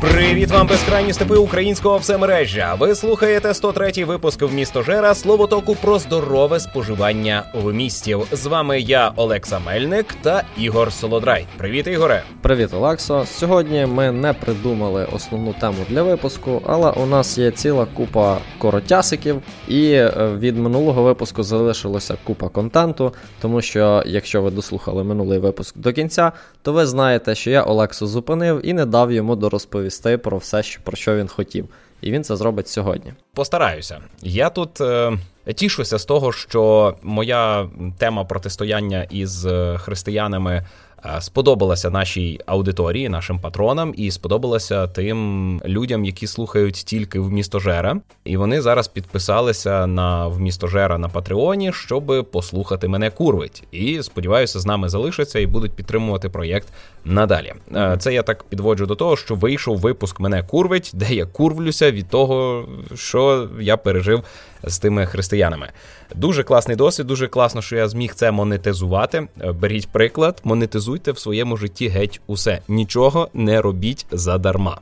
Привіт вам, безкрайні степи українського всемережжя. Ви слухаєте 103-й випуск в місто Жера Словотоку про здорове споживання в містів. З вами я, Олекса Мельник та Ігор Солодрай. Привіт, Ігоре. Привіт, Олексо. Сьогодні ми не придумали основну тему для випуску, але у нас є ціла купа коротясиків, і е, від минулого випуску залишилося купа контенту. Тому що, якщо ви дослухали минулий випуск до кінця, то ви знаєте, що я Олексу зупинив і не дав йому дорозповісти розповісти про все, що про що він хотів. І він це зробить сьогодні. Постараюся. Я тут е, тішуся з того, що моя тема протистояння із е, християнами сподобалася нашій аудиторії, нашим патронам, і сподобалася тим людям, які слухають тільки в місто Жера. І вони зараз підписалися на в місто Жера на Патреоні, щоб послухати мене курвить. І сподіваюся, з нами залишаться і будуть підтримувати проєкт надалі. Е, це я так підводжу до того, що вийшов випуск мене курвить, де я курвлюся від того, що я пережив з тими християнами. Дуже класний досвід, дуже класно, що я зміг це монетизувати. Е, беріть приклад, монетизуйте в своєму житті геть усе. Нічого не робіть задарма.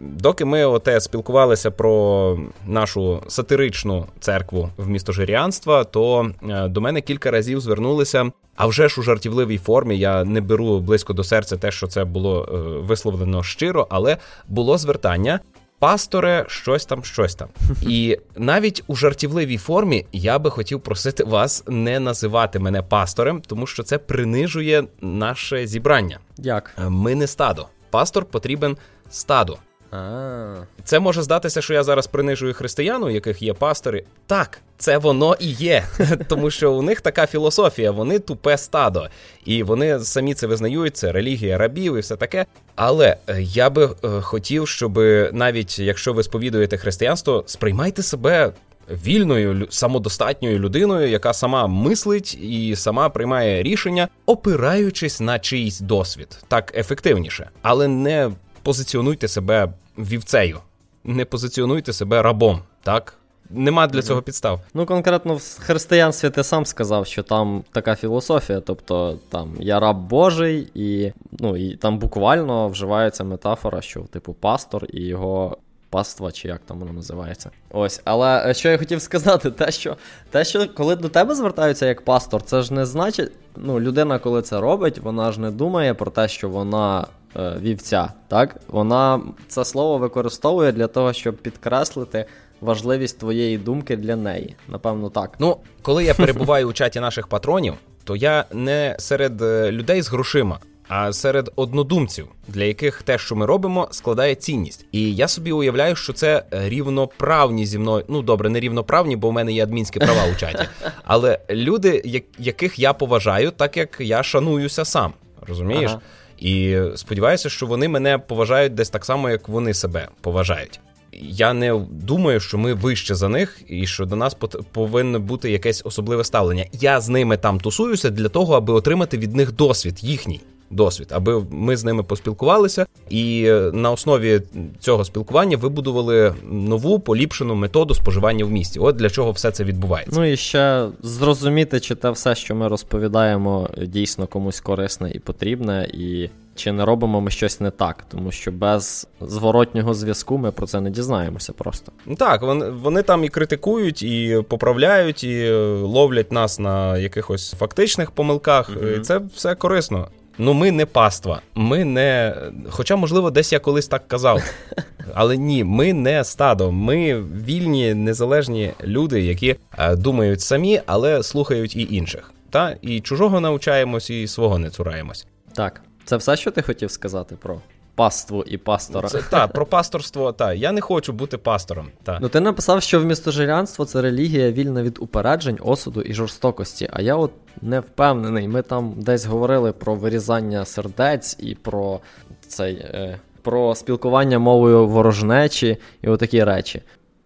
Доки ми оте спілкувалися про нашу сатиричну церкву в місто Жиріанства, то е, до мене кілька разів звернулися. А вже ж у жартівливій формі я не беру близько до серця те, що це було е, висловлено щиро, але було звертання пасторе, щось там, щось там. І навіть у жартівливій формі я би хотів просити вас не називати мене пасторем, тому що це принижує наше зібрання. Як? Ми не стадо. Пастор потрібен стаду. Це може здатися, що я зараз принижую християн, у яких є пастори. Так, це воно і є, тому що у них така філософія, вони тупе стадо, і вони самі це визнають, це релігія рабів і все таке. Але е, я би е, хотів, щоб навіть якщо ви сповідуєте християнство, сприймайте себе. Вільною самодостатньою людиною, яка сама мислить і сама приймає рішення, опираючись на чийсь досвід, так ефективніше, але не позиціонуйте себе вівцею, не позиціонуйте себе рабом, так? Нема для цього підстав. Ну, конкретно в християнстві ти сам сказав, що там така філософія, тобто там я раб Божий, і ну, і там буквально вживається метафора, що, типу, пастор і його паства, чи як там воно називається. Ось, але е, що я хотів сказати, те, що те, що коли до тебе звертаються як пастор, це ж не значить, ну, людина, коли це робить, вона ж не думає про те, що вона вівця. так? Вона це слово використовує для того, щоб підкреслити. Важливість твоєї думки для неї, напевно, так. Ну, коли я перебуваю у чаті наших патронів, то я не серед е, людей з грошима, а серед однодумців, для яких те, що ми робимо, складає цінність. І я собі уявляю, що це рівноправні зі мною. Ну добре, не рівноправні, бо в мене є адмінські права у чаті. Але люди, яких я поважаю, так як я шануюся сам, розумієш? Ага. І сподіваюся, що вони мене поважають десь так само, як вони себе поважають. Я не думаю, що ми вище за них, і що до нас повинно бути якесь особливе ставлення. Я з ними там тусуюся для того, аби отримати від них досвід їхній досвід, аби ми з ними поспілкувалися, і е, на основі цього спілкування вибудували нову поліпшену методу споживання в місті. От для чого все це відбувається. Ну і ще зрозуміти, чи те все, що ми розповідаємо, дійсно комусь корисне і потрібне, і чи не робимо ми щось не так, тому що без зворотнього зв'язку ми про це не дізнаємося просто. Так, вони вони там і критикують, і поправляють, і ловлять нас на якихось фактичних помилках. Mm-hmm. І Це все корисно. Ну, ми не паства. Ми не. Хоча, можливо, десь я колись так казав. Але ні, ми не стадо. Ми вільні, незалежні люди, які е, думають самі, але слухають і інших. Та і чужого навчаємось, і свого не цураємось. Так, це все, що ти хотів сказати про паству і пастора. Так, про пасторство, так. Я не хочу бути пастором. Та. Ну ти написав, що вмістожирянство це релігія вільна від упереджень, осуду і жорстокості. А я от не впевнений. Ми там десь говорили про вирізання сердець і про цей. Е, про спілкування мовою ворожнечі і отакі речі.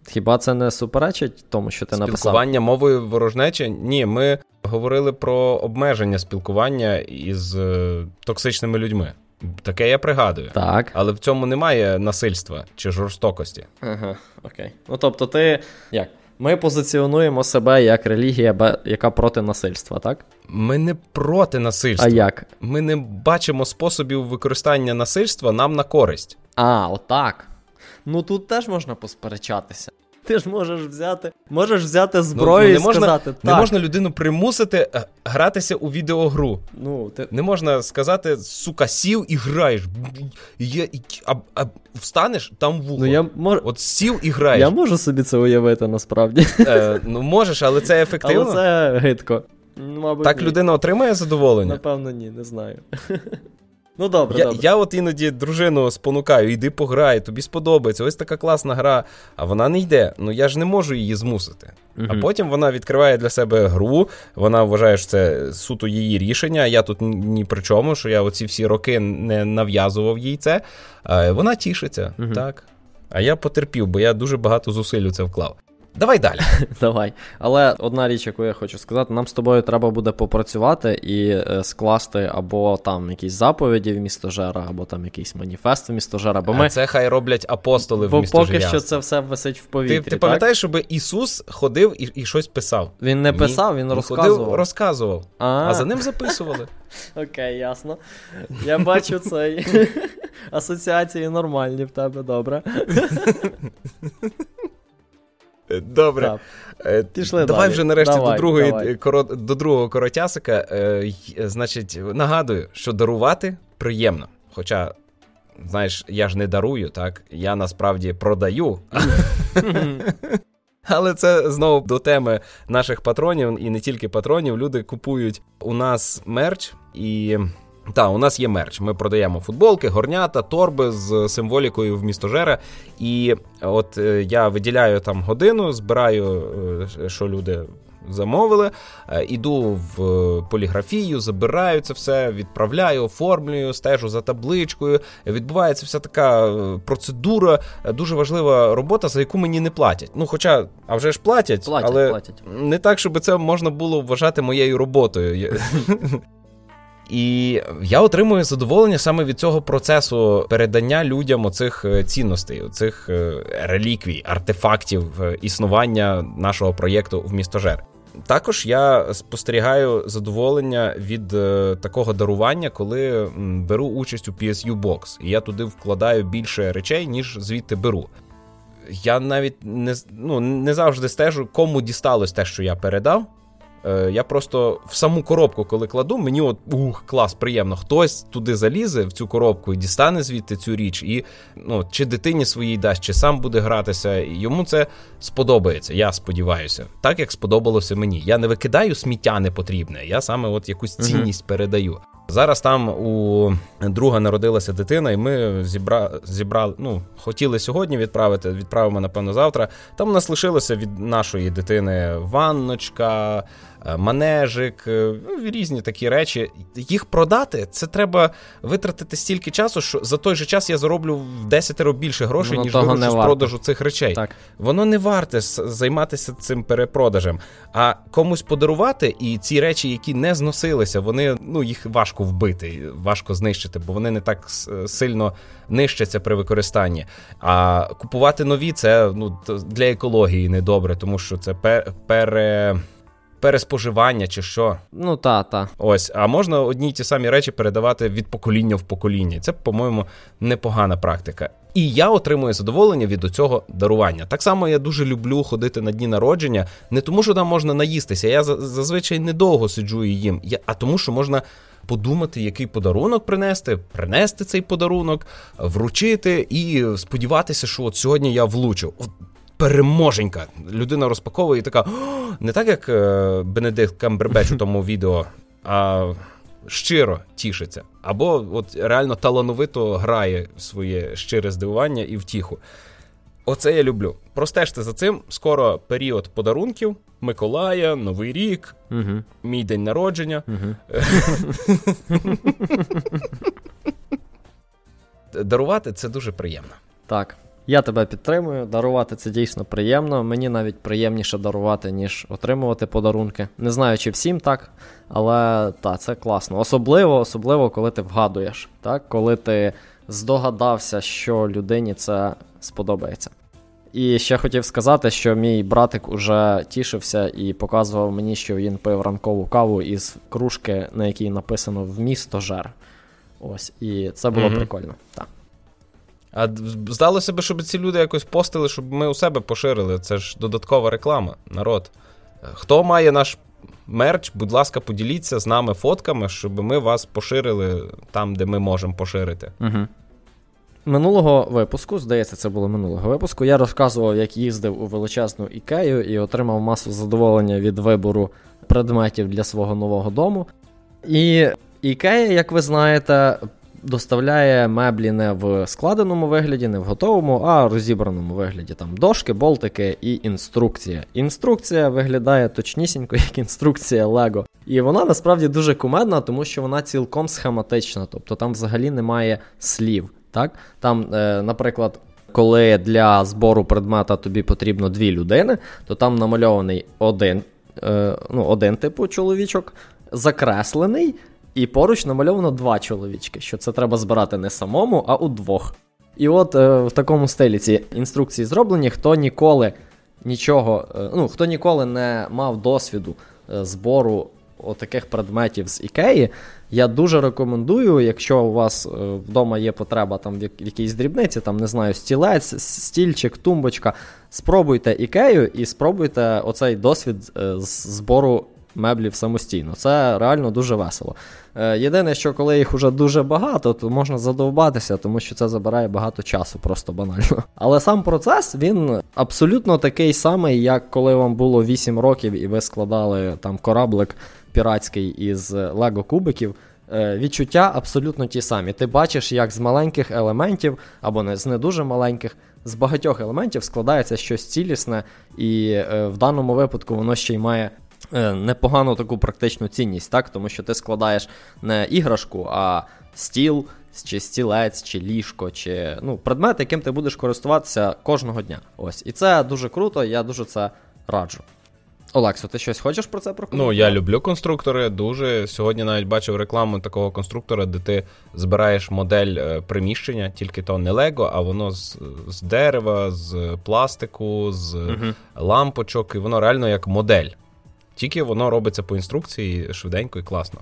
Хіба це не суперечить тому, що ти спілкування написав? Спілкування мовою ворожнечі? Ні, ми говорили про обмеження спілкування із е, токсичними людьми. Таке я пригадую. Так. Але в цьому немає насильства чи жорстокості. Ага, окей. Ну тобто, ти як? Ми позиціонуємо себе як релігія, яка проти насильства, так? Ми не проти насильства. А як? Ми не бачимо способів використання насильства нам на користь. А, отак. Ну тут теж можна посперечатися. Ти ж можеш взяти можеш взяти зброю ну, не і можна, сказати. так. Не можна людину примусити е, гратися у відеогру. Ну, ти... Не можна сказати, сука, сів і граєш. Я, а, а Встанеш там вухо. Ну, я мож... От сів і граєш. Я можу собі це уявити насправді. Е, Ну можеш, але це ефективно. Але це гидко. Мабуть, Так ні. людина отримає задоволення? Напевно, ні, не знаю. Ну, добре, я добре. я от іноді дружину спонукаю, йди пограй, тобі сподобається, ось така класна гра, а вона не йде. Ну я ж не можу її змусити. uh А потім вона відкриває для себе гру, вона вважає, що це суто її рішення. Я тут ні при чому, що я оці всі роки не нав'язував їй це. Вона тішиться, uh так. А я потерпів, бо я дуже багато зусиль у це вклав. Давай далі. Давай. Але одна річ, яку я хочу сказати, нам з тобою треба буде попрацювати і е, скласти або там якісь заповіді в містожера, або там якийсь маніфест в містожера. Бо ми... А це хай роблять апостоли бо в містожері. Поки що це все висить в повітрі. Ти ти пам'ятаєш, щоб Ісус ходив і і щось писав? Він не писав, він, він розказував. Ходив, розказував, а, а за ним записували. Окей, ясно. Я бачу цей. Асоціації нормальні в тебе, добре. Добре. Е, Пішли Давай далі. вже нарешті давай, до другої давай. коро, до другого коротясика. Е, значить, нагадую, що дарувати приємно. Хоча, знаєш, я ж не дарую, так? Я насправді продаю. Але це знову до теми наших патронів, і не тільки патронів. Люди купують у нас мерч і. Так, у нас є мерч. Ми продаємо футболки, горнята, торби з символікою в містожера. І от е, я виділяю там годину, збираю, е, що люди замовили. Е, іду в поліграфію, забираю це все, відправляю, оформлюю, стежу за табличкою. Відбувається вся така процедура, дуже важлива робота, за яку мені не платять. Ну, хоча, а вже ж платять, платять але платять. не так, щоб це можна було вважати моєю роботою. І я отримую задоволення саме від цього процесу передання людям оцих е, цінностей, оцих е, реліквій, артефактів е, існування нашого проєкту в містожер. Також я спостерігаю задоволення від такого дарування, коли беру участь у PSU Box, і я туди вкладаю більше речей, ніж звідти беру. Я навіть не ну, не завжди стежу, кому дісталось те, що я передав. Е, я просто в саму коробку, коли кладу, мені от ух, клас, приємно. Хтось туди залізе в цю коробку і дістане звідти цю річ, і ну, чи дитині своїй дасть, чи сам буде гратися. Йому це сподобається. Я сподіваюся, так як сподобалося мені. Я не викидаю сміття непотрібне, я саме от якусь цінність uh-huh. передаю. Зараз там у друга народилася дитина, і ми зібра... зібрали. Ну, хотіли сьогодні відправити, відправимо, напевно, завтра. Там у нас лишилося від нашої дитини ванночка. Е, манежик, е, ну, різні такі речі. Їх продати це треба витратити стільки часу, що за той же час я зароблю в 10 більше грошей, Воно ніж виручу з продажу цих речей. Так. Воно не варте займатися цим перепродажем. А комусь подарувати і ці речі, які не зносилися, вони ну їх важко вбити, важко знищити, бо вони не так сильно нищаться при використанні. А купувати нові це ну для екології недобре, тому що це пере переспоживання чи що. Ну та, та. Ось, а можна одні й ті самі речі передавати від покоління в покоління. Це, по-моєму, непогана практика. І я отримую задоволення від цього дарування. Так само я дуже люблю ходити на дні народження, не тому, що там можна наїстися. Я зазвичай недовго сиджу і їм, а тому, що можна. Подумати, який подарунок принести, принести цей подарунок, вручити і сподіватися, що от сьогодні я влучу. От переможенька. Людина розпаковує і така, не так, як е, Бенедикт Камбербеч у тому відео, а щиро тішиться. Або от реально талановито грає своє щире здивування і втіху. Оце я люблю. Простежте за цим. Скоро період подарунків, Миколая, Новий рік, угу. мій день народження. Угу. Дарувати це дуже приємно. Так. Я тебе підтримую. Дарувати це дійсно приємно. Мені навіть приємніше дарувати, ніж отримувати подарунки. Не знаю, чи всім так, але так, це класно. Особливо, особливо, коли ти вгадуєш, так? коли ти здогадався, що людині це сподобається. І ще хотів сказати, що мій братик уже тішився і показував мені, що він пив ранкову каву із кружки, на якій написано вмісто жер. Ось, і це було mm прикольно. так. А здалося б, щоб ці люди якось постили, щоб ми у себе поширили. Це ж додаткова реклама, народ. Хто має наш мерч, будь ласка, поділіться з нами фотками, щоб ми вас поширили там, де ми можемо поширити. Угу. Минулого випуску, здається, це було минулого випуску. Я розказував, як їздив у величезну ікею і отримав масу задоволення від вибору предметів для свого нового дому. І ікея, як ви знаєте, доставляє меблі не в складеному вигляді, не в готовому, а розібраному вигляді. Там дошки, болтики і інструкція. Інструкція виглядає точнісінько, як інструкція Лего. І вона насправді дуже кумедна, тому що вона цілком схематична, тобто там взагалі немає слів. Так? Там, е, наприклад, коли для збору предмета тобі потрібно дві людини, то там намальований один, е, ну, один типу чоловічок, закреслений, і поруч намальовано два чоловічки, що це треба збирати не самому, а у двох. І от е, в такому стилі ці інструкції зроблені, хто ніколи нічого, е, ну, хто ніколи не мав досвіду е, збору таких предметів з ікеї, я дуже рекомендую, якщо у вас е, вдома є потреба там в якійсь дрібниці, там не знаю, стілець, стільчик, тумбочка. Спробуйте ікею і спробуйте оцей досвід е, збору меблів самостійно. Це реально дуже весело. Е, єдине, що коли їх вже дуже багато, то можна задовбатися, тому що це забирає багато часу, просто банально. Але сам процес він абсолютно такий самий, як коли вам було 8 років і ви складали там кораблик піратський із лего кубиків. Е, відчуття абсолютно ті самі. Ти бачиш, як з маленьких елементів, або не з не дуже маленьких, з багатьох елементів складається щось цілісне, і е, в даному випадку воно ще й має непогану таку практичну цінність, так? тому що ти складаєш не іграшку, а стіл, чи стілець, чи ліжко, чи ну, предмет, яким ти будеш користуватися кожного дня. Ось. І це дуже круто, я дуже це раджу. Олексо, ти щось хочеш про це прокоментувати? Ну, я люблю конструктори. Дуже сьогодні навіть бачив рекламу такого конструктора, де ти збираєш модель е, приміщення, тільки то не Лего, а воно з з дерева, з пластику, з угу. лампочок, і воно реально як модель. Тільки воно робиться по інструкції швиденько і класно.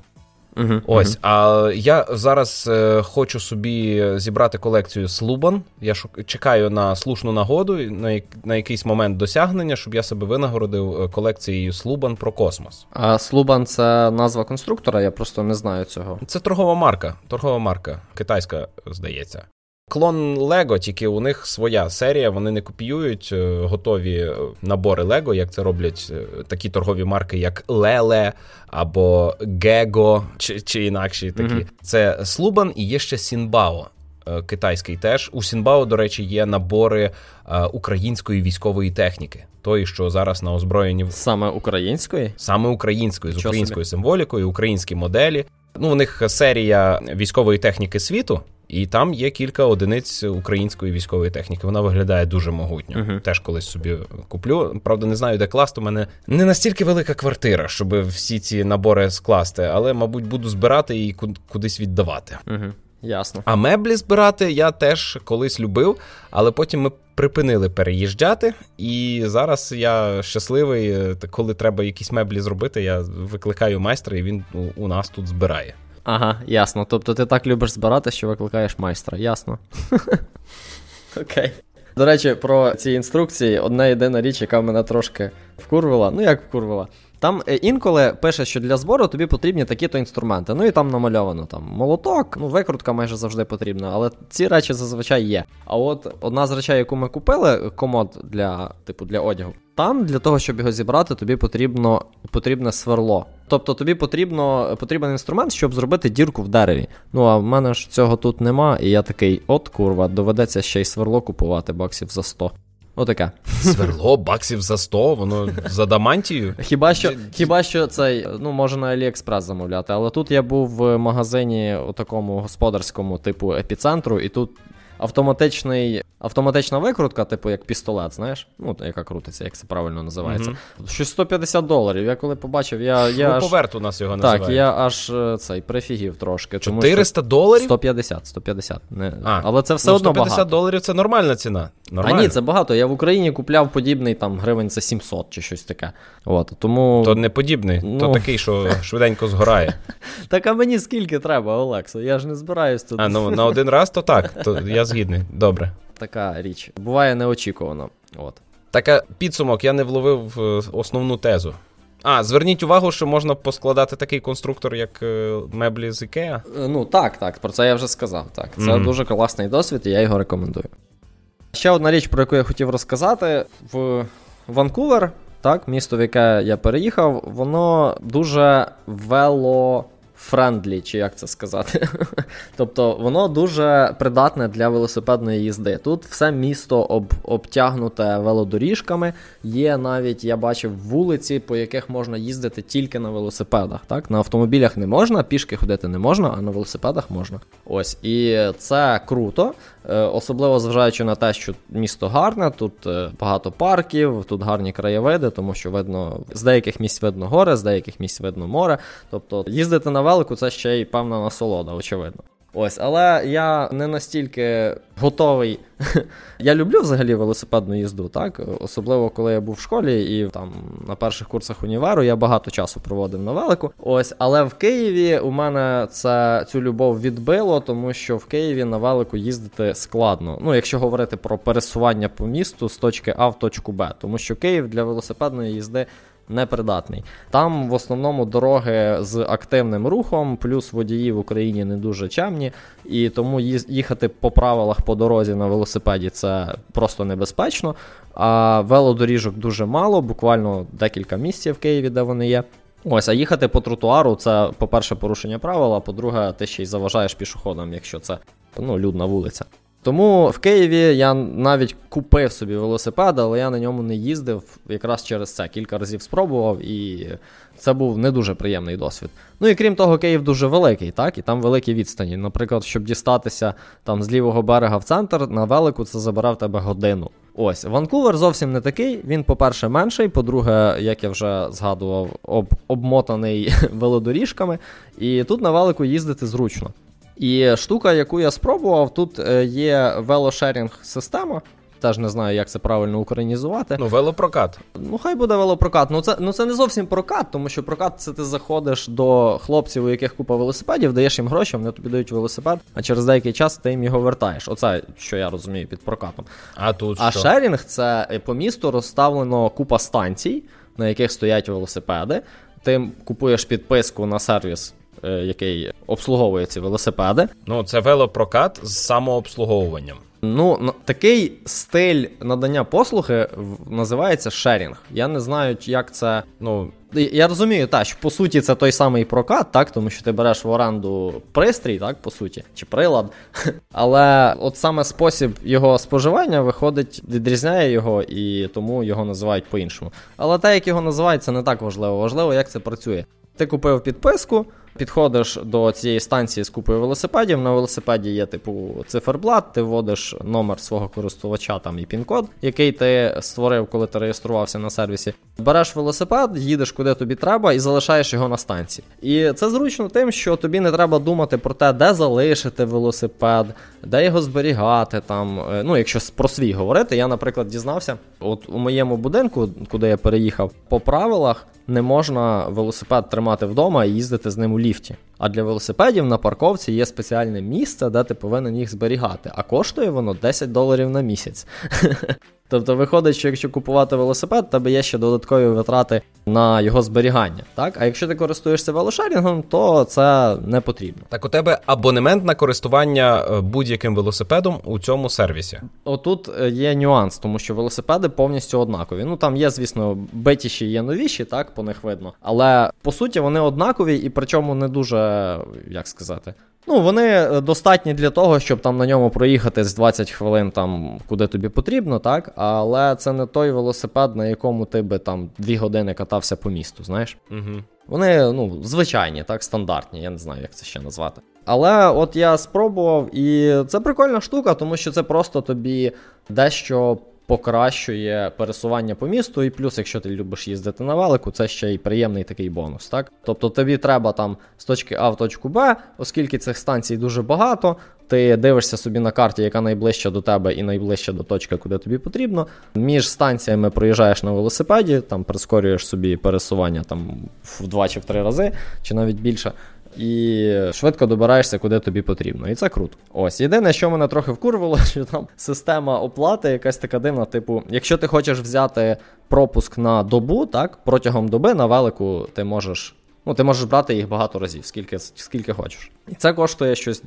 Uh-huh, Ось, uh-huh. а я зараз е, хочу собі зібрати колекцію Слубан. Я шук... чекаю на слушну нагоду, на на якийсь момент досягнення, щоб я себе винагородив е, колекцією Слубан про космос. А Слубан це назва конструктора, я просто не знаю цього. Це торгова марка. Торгова марка, китайська, здається. Клон Лего, тільки у них своя серія, вони не копіюють е, готові е, набори Лего, як це роблять е, такі торгові марки, як Леле або Гего, чи чи інакші такі. Mm-hmm. Це Слубан і є ще Сінбао. Китайський теж у Сінбао, до речі, є набори української військової техніки. Той, що зараз на озброєнні саме української, саме української з українською символікою, українські моделі. Ну, у них серія військової техніки світу. І там є кілька одиниць української військової техніки. Вона виглядає дуже могутньо. Uh-huh. Теж колись собі куплю. Правда, не знаю, де класти. У мене не настільки велика квартира, щоб всі ці набори скласти, але, мабуть, буду збирати і кудись віддавати. Uh-huh. Ясно. А меблі збирати я теж колись любив, але потім ми припинили переїжджати. І зараз я щасливий, коли треба якісь меблі зробити. Я викликаю майстра, і він у нас тут збирає. Ага, ясно. Тобто ти так любиш збирати, що викликаєш майстра. Ясно. Окей. До речі, про ці інструкції одна єдина річ, яка мене трошки вкурвила. Ну, як вкурвила? Там е, інколи пише, що для збору тобі потрібні такі-то інструменти. Ну і там намальовано там молоток, ну викрутка майже завжди потрібна, але ці речі зазвичай є. А от одна з речей, яку ми купили, комод для типу для одягу, там для того, щоб його зібрати, тобі потрібно потрібне сверло. Тобто тобі потрібно потрібен інструмент, щоб зробити дірку в дереві. Ну а в мене ж цього тут нема, і я такий, от курва, доведеться ще й сверло купувати баксів за 100. Отаке. Сверло, баксів за 100, воно за дамантію. Хіба що хіба що цей, ну, може на Аліекспрес замовляти, але тут я був в магазині у такому господарському типу епіцентру, і тут автоматичний автоматична викрутка, типу як пістолет, знаєш, ну, яка крутиться, як це правильно називається. Mm-hmm. Щось 150 доларів. Я коли побачив, я. я аж... поверт у нас його називають. Так, я аж е, цей прифігів трошки. 400 доларів? 150, 150. Не... А, Але це все ну, одно 150 багато. доларів це нормальна ціна. Нормально. А ні, це багато. Я в Україні купляв подібний там гривень за 700 чи щось таке. От, тому... То не подібний, ну... то такий, що швиденько згорає. Так а мені скільки треба, Олексо? Я ж не збираюсь тут. А ну на один раз, то так, то я згідний. Добре. Така річ. Буває неочікувано. От. Така підсумок, я не вловив е, основну тезу. А, зверніть увагу, що можна поскладати такий конструктор, як е, меблі з Ікеа. Е, ну так, так, про це я вже сказав. Так, Це mm-hmm. дуже класний досвід, і я його рекомендую. Ще одна річ, про яку я хотів розказати: в Ванкувер, так, місто, в яке я переїхав, воно дуже вело friendly, чи як це сказати. тобто воно дуже придатне для велосипедної їзди. Тут все місто об, обтягнуте велодоріжками. Є навіть, я бачив, вулиці, по яких можна їздити тільки на велосипедах. Так? На автомобілях не можна, пішки ходити не можна, а на велосипедах можна. Ось. І це круто. Е, особливо зважаючи на те, що місто гарне, тут е, багато парків, тут гарні краєвиди, тому що видно з деяких місць видно гори, з деяких місць видно море. Тобто їздити на велику це ще й певна насолода, очевидно. Ось, але я не настільки готовий. я люблю взагалі велосипедну їзду, так? Особливо коли я був в школі і там на перших курсах універу я багато часу проводив на велику. Ось, але в Києві у мене це цю любов відбило, тому що в Києві на велику їздити складно. Ну, якщо говорити про пересування по місту з точки А в точку Б, тому що Київ для велосипедної їзди непридатний. Там в основному дороги з активним рухом, плюс водії в Україні не дуже чемні, і тому їхати по правилах по дорозі на велосипеді це просто небезпечно. А велодоріжок дуже мало, буквально декілька місць в Києві, де вони є. Ось, а їхати по тротуару це, по-перше, порушення правил, а по-друге, ти ще й заважаєш пішоходам, якщо це ну, людна вулиця. Тому в Києві я навіть купив собі велосипед, але я на ньому не їздив якраз через це. Кілька разів спробував, і це був не дуже приємний досвід. Ну і крім того, Київ дуже великий, так, і там великі відстані. Наприклад, щоб дістатися там з лівого берега в центр, на велику це забере в тебе годину. Ось, Ванкувер зовсім не такий. Він, по-перше, менший, по-друге, як я вже згадував, об, обмотаний велодоріжками. І тут на велику їздити зручно. І штука, яку я спробував, тут е, є велошерінг система. Теж не знаю, як це правильно українізувати. Ну, велопрокат. Ну, хай буде велопрокат. Ну це ну це не зовсім прокат, тому що прокат це ти заходиш до хлопців, у яких купа велосипедів, даєш їм гроші, вони тобі дають велосипед, а через деякий час ти їм його вертаєш. Оце, що я розумію, під прокатом. А тут а що? шерінг це е, по місту розставлено купа станцій, на яких стоять велосипеди. Ти купуєш підписку на сервіс який обслуговує ці велосипеди. Ну, це велопрокат з самообслуговуванням. Ну, такий стиль надання послуги називається шерінг. Я не знаю, як це. Ну, я розумію, так, що по суті це той самий прокат, так, тому що ти береш в оренду пристрій, так, по суті, чи прилад. Але от саме спосіб його споживання виходить, відрізняє його, і тому його називають по-іншому. Але те, як його називають, це не так важливо. Важливо, як це працює. Ти купив підписку, підходиш до цієї станції з купою велосипедів. На велосипеді є типу циферблат, ти вводиш номер свого користувача там і пін-код, який ти створив, коли ти реєструвався на сервісі. Береш велосипед, їдеш куди тобі треба, і залишаєш його на станції. І це зручно тим, що тобі не треба думати про те, де залишити велосипед, де його зберігати. Там, е, ну, якщо про свій говорити, я, наприклад, дізнався, от у моєму будинку, куди я переїхав, по правилах не можна велосипед тримати вдома і їздити з ним у ліфті. А для велосипедів на парковці є спеціальне місце, де ти повинен їх зберігати. А коштує воно 10 доларів на місяць. Тобто виходить, що якщо купувати велосипед, тебе є ще додаткові витрати на його зберігання. Так? А якщо ти користуєшся велошерінгом, то це не потрібно. Так у тебе абонемент на користування е, будь-яким велосипедом у цьому сервісі. Отут е, є нюанс, тому що велосипеди повністю однакові. Ну там є, звісно, битіші є новіші, так, по них видно. Але по суті вони однакові і причому не дуже, як сказати. Ну, вони е, достатні для того, щоб там на ньому проїхати з 20 хвилин там, куди тобі потрібно, так? Але це не той велосипед, на якому ти би там 2 години катався по місту, знаєш? Угу. Вони ну, звичайні, так, стандартні, я не знаю, як це ще назвати. Але от я спробував, і це прикольна штука, тому що це просто тобі дещо покращує пересування по місту, і плюс, якщо ти любиш їздити на велику, це ще й приємний такий бонус. так? Тобто тобі треба там з точки А в точку Б, оскільки цих станцій дуже багато, ти дивишся собі на карті, яка найближча до тебе і найближча до точки, куди тобі потрібно. Між станціями проїжджаєш на велосипеді, там прискорюєш собі пересування там в два чи в три рази, чи навіть більше і швидко добираєшся, куди тобі потрібно. І це круто. Ось єдине, що мене трохи вкурвало, що там система оплати якась така дивна. Типу, якщо ти хочеш взяти пропуск на добу, так протягом доби на велику ти можеш. Ну, ти можеш брати їх багато разів, скільки скільки хочеш. І це коштує щось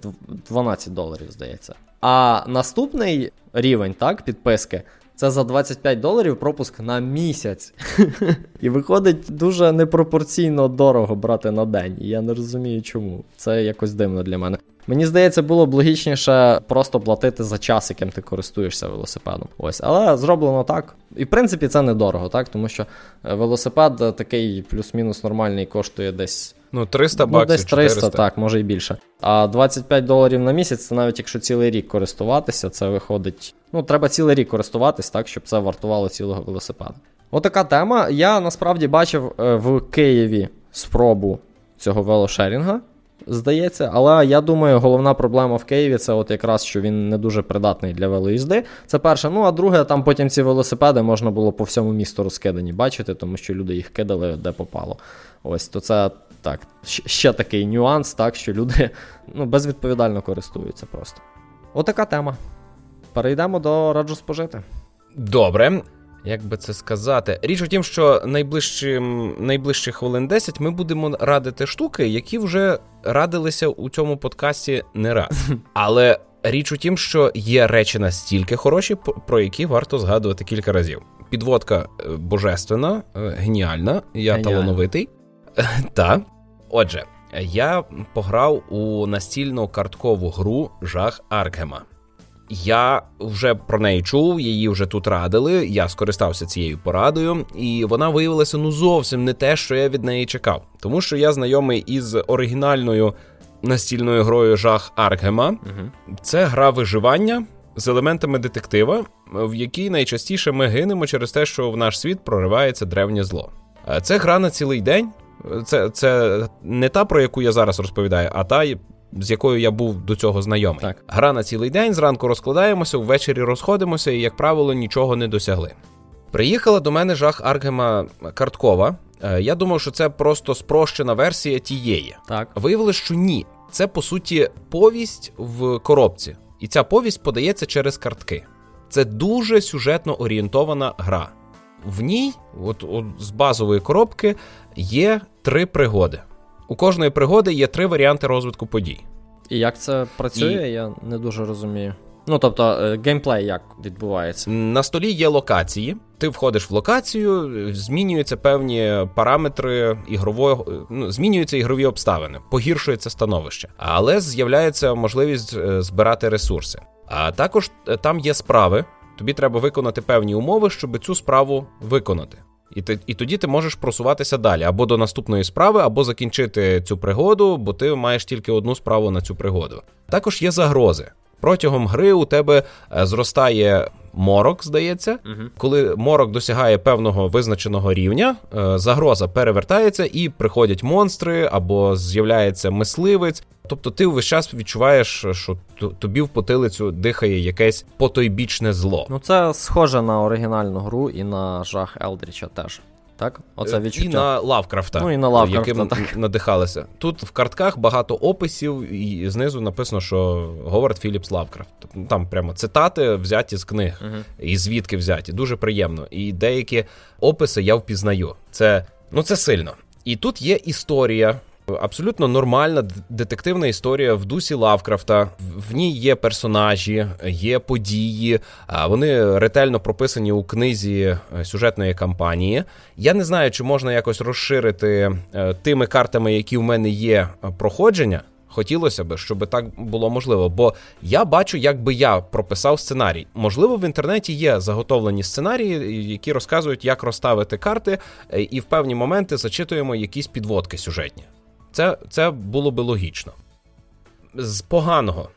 12 доларів, здається. А наступний рівень, так, підписки, це за 25 доларів пропуск на місяць. І виходить дуже непропорційно дорого брати на день. І я не розумію, чому. Це якось дивно для мене. Мені здається, було б логічніше просто платити за час, яким ти користуєшся велосипедом. Ось, але зроблено так. І в принципі це недорого, так? Тому що е, велосипед такий плюс-мінус нормальний коштує десь. Ну, 300 баксів. Ну, десь 300, 400. так, може і більше. А 25 доларів на місяць, це навіть якщо цілий рік користуватися, це виходить. Ну, треба цілий рік користуватись, так, щоб це вартувало цілого велосипеда. Отака тема. Я насправді бачив е, в Києві спробу цього велошерінга здається. Але я думаю, головна проблема в Києві це от якраз що він не дуже придатний для велоїзди. Це перше. Ну а друге, там потім ці велосипеди можна було по всьому місту розкидані бачити, тому що люди їх кидали де попало. Ось то це так. Ще такий нюанс, так що люди ну, безвідповідально користуються просто. Отака тема. Перейдемо до раджу спожити. Добре. Як би це сказати? Річ у тім, що найближчим, найближчі хвилин 10 ми будемо радити штуки, які вже радилися у цьому подкасті не раз. Але річ у тім, що є речі настільки хороші, про які варто згадувати кілька разів. Підводка е, божественна, е, геніальна, я Геніально. талановитий. Так. Отже, я пограв у настільну карткову гру Жах Аркгема. Я вже про неї чув, її вже тут радили. Я скористався цією порадою, і вона виявилася ну зовсім не те, що я від неї чекав. Тому що я знайомий із оригінальною настільною грою Жах Аркгема. Угу. Це гра виживання з елементами детектива, в якій найчастіше ми гинемо через те, що в наш світ проривається древнє зло. Це гра на цілий день. Це це не та, про яку я зараз розповідаю, а та, з якою я був до цього знайомий. Так. Гра на цілий день, зранку розкладаємося, ввечері розходимося і, як правило, нічого не досягли. Приїхала до мене жах Аргема карткова. Е, я думав, що це просто спрощена версія тієї. Так. Виявилось, що ні. Це по суті повість в коробці, і ця повість подається через картки. Це дуже сюжетно орієнтована гра. В ній, от, от з базової коробки, є три пригоди. У кожної пригоди є три варіанти розвитку подій. І як це працює, І... я не дуже розумію. Ну, тобто, е, геймплей як відбувається? На столі є локації. Ти входиш в локацію, змінюються певні параметри ігрового, ну, змінюються ігрові обставини, погіршується становище, але з'являється можливість е, збирати ресурси. А також е, там є справи. Тобі треба виконати певні умови, щоб цю справу виконати. І і тоді ти можеш просуватися далі або до наступної справи, або закінчити цю пригоду, бо ти маєш тільки одну справу на цю пригоду. Також є загрози. Протягом гри у тебе е, зростає морок, здається. Угу. Коли морок досягає певного визначеного рівня, е, загроза перевертається і приходять монстри або з'являється мисливець. Тобто ти весь час відчуваєш, що тобі в потилицю дихає якесь потойбічне зло. Ну це схоже на оригінальну гру і на жах Елдріча теж. Так, оце е, відчуття. І на Лавкрафта, ну, і на Лавкрафта, яким так. надихалися. Тут в картках багато описів, і знизу написано, що Говард Філіпс Лавкрафт. Тобто, там прямо цитати взяті з книг, угу. і звідки взяті. Дуже приємно. І деякі описи я впізнаю. Це ну це сильно. І тут є історія Абсолютно нормальна детективна історія в дусі Лавкрафта. В ній є персонажі, є події, вони ретельно прописані у книзі е, сюжетної кампанії. Я не знаю, чи можна якось розширити е, тими картами, які в мене є е, проходження. Хотілося б, щоб так було можливо. Бо я бачу, як би я прописав сценарій. Можливо, в інтернеті є заготовлені сценарії, які розказують, як розставити карти, і в певні моменти зачитуємо якісь підводки сюжетні. Це, Це було би логічно. З поганого.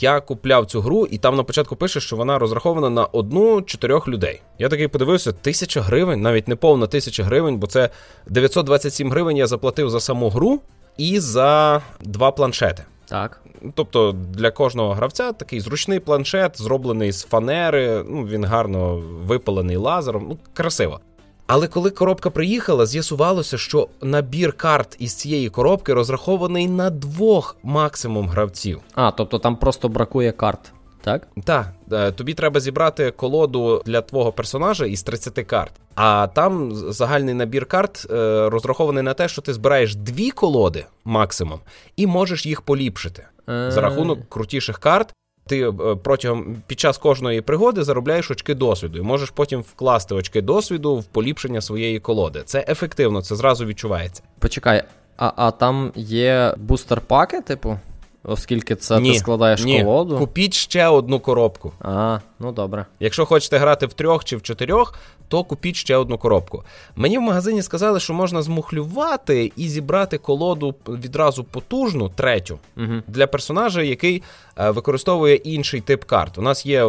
Я купляв цю гру, і там на початку пише, що вона розрахована на одну-чотирьох людей. Я такий подивився, тисяча гривень, навіть не повна тисяча гривень, бо це 927 гривень я заплатив за саму гру і за два планшети. Так. Тобто для кожного гравця такий зручний планшет, зроблений з фанери, ну він гарно випалений лазером, ну красиво. Але коли коробка приїхала, з'ясувалося, що набір карт із цієї коробки розрахований на двох максимум гравців. А, тобто там просто бракує карт, так? Так, е, тобі треба зібрати колоду для твого персонажа із 30 карт. А там загальний набір карт е, розрахований на те, що ти збираєш дві колоди максимум, і можеш їх поліпшити за рахунок крутіших карт. Ти е, протягом під час кожної пригоди заробляєш очки досвіду і можеш потім вкласти очки досвіду в поліпшення своєї колоди. Це ефективно, це зразу відчувається. Почекай, а а там є бустер-паки, типу? Оскільки це ні, ти складаєш ні. колоду. Купіть ще одну коробку. А, ну добре. Якщо хочете грати в трьох чи в чотирьох, то купіть ще одну коробку. Мені в магазині сказали, що можна змухлювати і зібрати колоду відразу потужну, третю, угу. для персонажа, який е, використовує інший тип карт. У нас є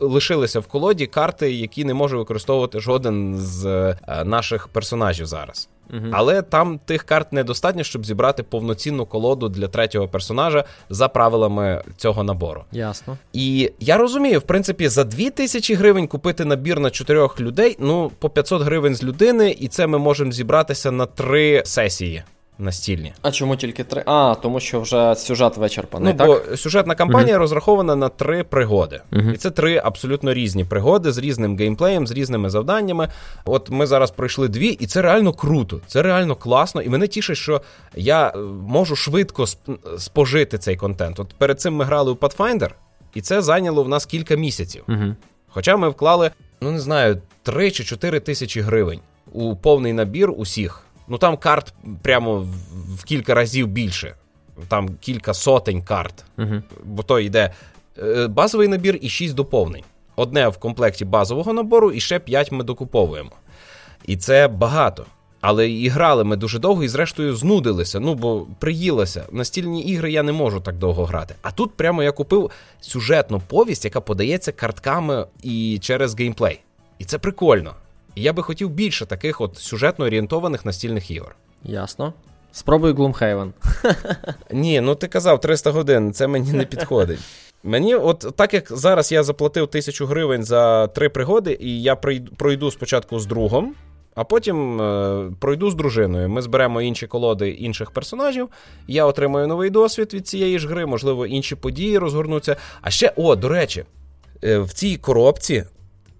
лишилися в колоді карти, які не може використовувати жоден з е, наших персонажів зараз. Угу. Але там тих карт недостатньо, щоб зібрати повноцінну колоду для третього персонажа за правилами цього набору. Ясно. І я розумію, в принципі, за 2000 гривень купити набір на чотирьох людей, ну по 500 гривень з людини, і це ми можемо зібратися на три сесії настільні. А чому тільки три? А, тому що вже сюжет вичерпаний. Ну, так? бо сюжетна кампанія uh розрахована на три пригоди. uh І це три абсолютно різні пригоди з різним геймплеєм, з різними завданнями. От ми зараз пройшли дві, і це реально круто, це реально класно. І мене тішить, що я е, можу швидко спожити цей контент. От перед цим ми грали у Pathfinder, і це зайняло в нас кілька місяців. uh Хоча ми вклали, ну не знаю, 3 чи 4 тисячі гривень у повний набір усіх. Ну там карт прямо в, кілька разів більше. Там кілька сотень карт. uh Бо то йде е, базовий набір і 6 доповнень. Одне в комплекті базового набору, і ще 5 ми докуповуємо. І це багато. Але і грали ми дуже довго і, зрештою, знудилися. Ну, бо приїлося. Настільні ігри я не можу так довго грати. А тут прямо я купив сюжетну повість, яка подається картками і через геймплей. І це прикольно. І я би хотів більше таких от сюжетно орієнтованих настільних ігор. Ясно. Спробуй Gloomhaven. Ні, ну ти казав 300 годин, це мені не підходить. Мені, от так як зараз я заплатив тисячу гривень за три пригоди, і я пройду спочатку з другом, а потім е, пройду з дружиною. Ми зберемо інші колоди інших персонажів. Я отримаю новий досвід від цієї ж гри, можливо, інші події розгорнуться. А ще, о, до речі, е, в цій коробці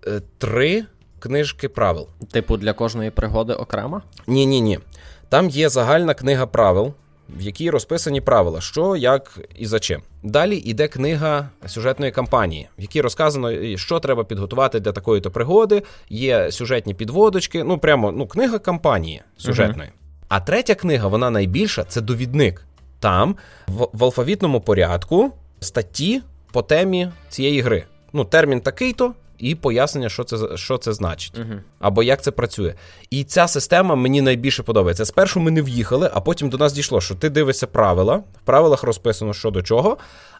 е, три книжки правил. Типу, для кожної пригоди окремо? Ні, ні, ні. Там є загальна книга правил, в якій розписані правила, що, як і за чим. Далі йде книга сюжетної кампанії, в якій розказано, що треба підготувати для такої-то пригоди. Є сюжетні підводочки. Ну, прямо ну, книга кампанії сюжетної. uh А третя книга, вона найбільша це довідник. Там в, в алфавітному порядку статті по темі цієї гри. Ну, термін такий-то, і пояснення, що це що це значить, uh або як це працює. І ця система мені найбільше подобається. Спершу ми не в'їхали, а потім до нас дійшло, що ти дивишся правила, в правилах розписано що до чого,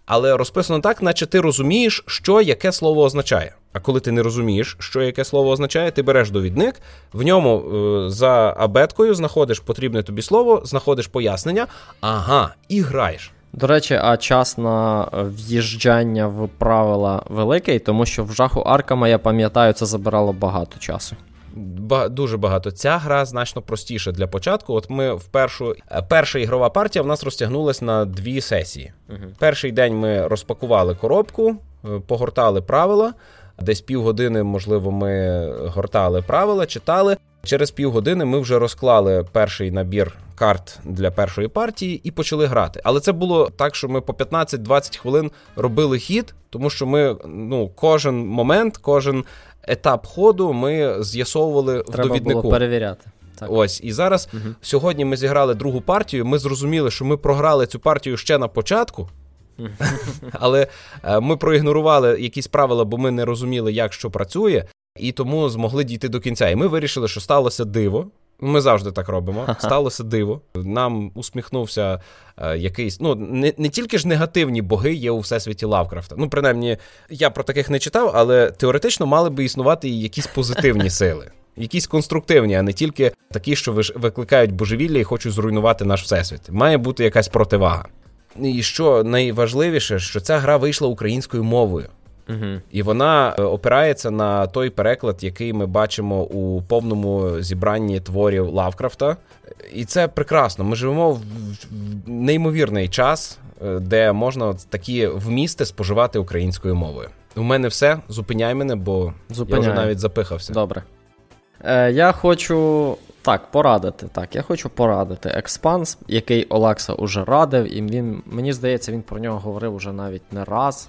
але розписано так, наче ти розумієш, що яке слово означає. А коли ти не розумієш, що яке слово означає, ти береш довідник, в ньому е, за абеткою знаходиш потрібне тобі слово, знаходиш пояснення, ага, і граєш. До речі, а час на в'їжджання в правила великий, тому що в жаху Аркама, я пам'ятаю, це забирало багато часу. Ба- дуже багато. Ця гра значно простіша для початку. От ми в першу е, перша ігрова партія в нас розтягнулась на дві сесії. Угу. Перший день ми розпакували коробку, е, погортали правила. Десь півгодини, можливо, ми гортали правила, читали. Через півгодини ми вже розклали перший набір карт для першої партії і почали грати. Але це було так, що ми по 15-20 хвилин робили хід, тому що ми ну, кожен момент, кожен етап ходу ми з'ясовували в довіднику. було перевіряти. Так. Ось і зараз угу. сьогодні ми зіграли другу партію. Ми зрозуміли, що ми програли цю партію ще на початку. Але е, ми проігнорували якісь правила, бо ми не розуміли, як що працює, і тому змогли дійти до кінця. І ми вирішили, що сталося диво. Ми завжди так робимо. Сталося диво. Нам усміхнувся е, якийсь. Ну, не не тільки ж негативні боги є у всесвіті Лавкрафта. Ну, принаймні, я про таких не читав, але теоретично мали би існувати і якісь позитивні сили. Якісь конструктивні, а не тільки такі, що викликають божевілля і хочуть зруйнувати наш всесвіт. Має бути якась противага. І що найважливіше, що ця гра вийшла українською мовою. Угу. І вона е, опирається на той переклад, який ми бачимо у повному зібранні творів Лавкрафта. І це прекрасно. Ми живемо в неймовірний час, е, де можна такі вмісти споживати українською мовою. У мене все. Зупиняй мене, бо Зупиняю. я вже навіть запихався. Добре. Е, Я хочу так, порадити. Так, я хочу порадити Експанс, який Олекса уже радив, і він, мені здається, він про нього говорив уже навіть не раз.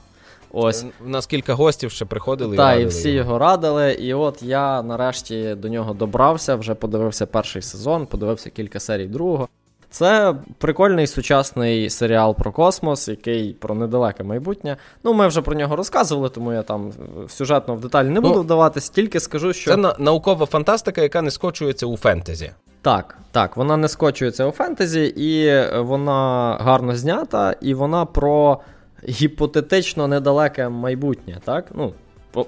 Ось. У нас кілька гостів ще приходили. Так, і, і всі його радили. І от я нарешті до нього добрався, вже подивився перший сезон, подивився кілька серій другого. Це прикольний сучасний серіал про космос, який про недалеке майбутнє. Ну, ми вже про нього розказували, тому я там сюжетно в деталі не буду ну, вдаватись, тільки скажу, що. Це наукова фантастика, яка не скочується у фентезі. Так, так, вона не скочується у фентезі, і вона гарно знята, і вона про гіпотетично недалеке майбутнє. так? Ну,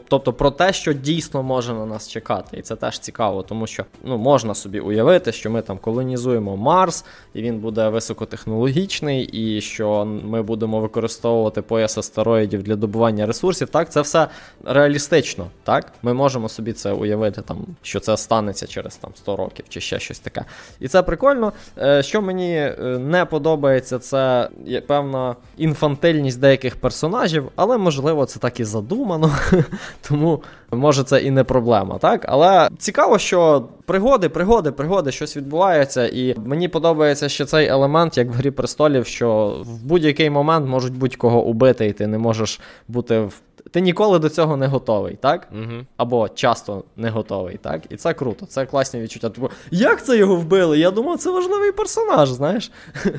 Тобто про те, що дійсно може на нас чекати. І це теж цікаво, тому що ну, можна собі уявити, що ми там колонізуємо Марс, і він буде високотехнологічний, і що ми будемо використовувати пояс астероїдів для добування ресурсів. Так, це все реалістично. так? Ми можемо собі це уявити, там, що це станеться через там, 100 років чи ще щось таке. І це прикольно. Е, що мені е, не подобається, це певна інфантильність деяких персонажів, але можливо це так і задумано. Тому може це і не проблема, так? Але цікаво, що пригоди, пригоди, пригоди, щось відбувається, і мені подобається ще цей елемент, як в Грі престолів, що в будь-який момент можуть будь-кого убити, і ти не можеш бути в ти ніколи до цього не готовий, так? Угу. Або часто не готовий, так? І це круто, це класні відчуття. Тобто, як це його вбили? Я думав, це важливий персонаж, знаєш.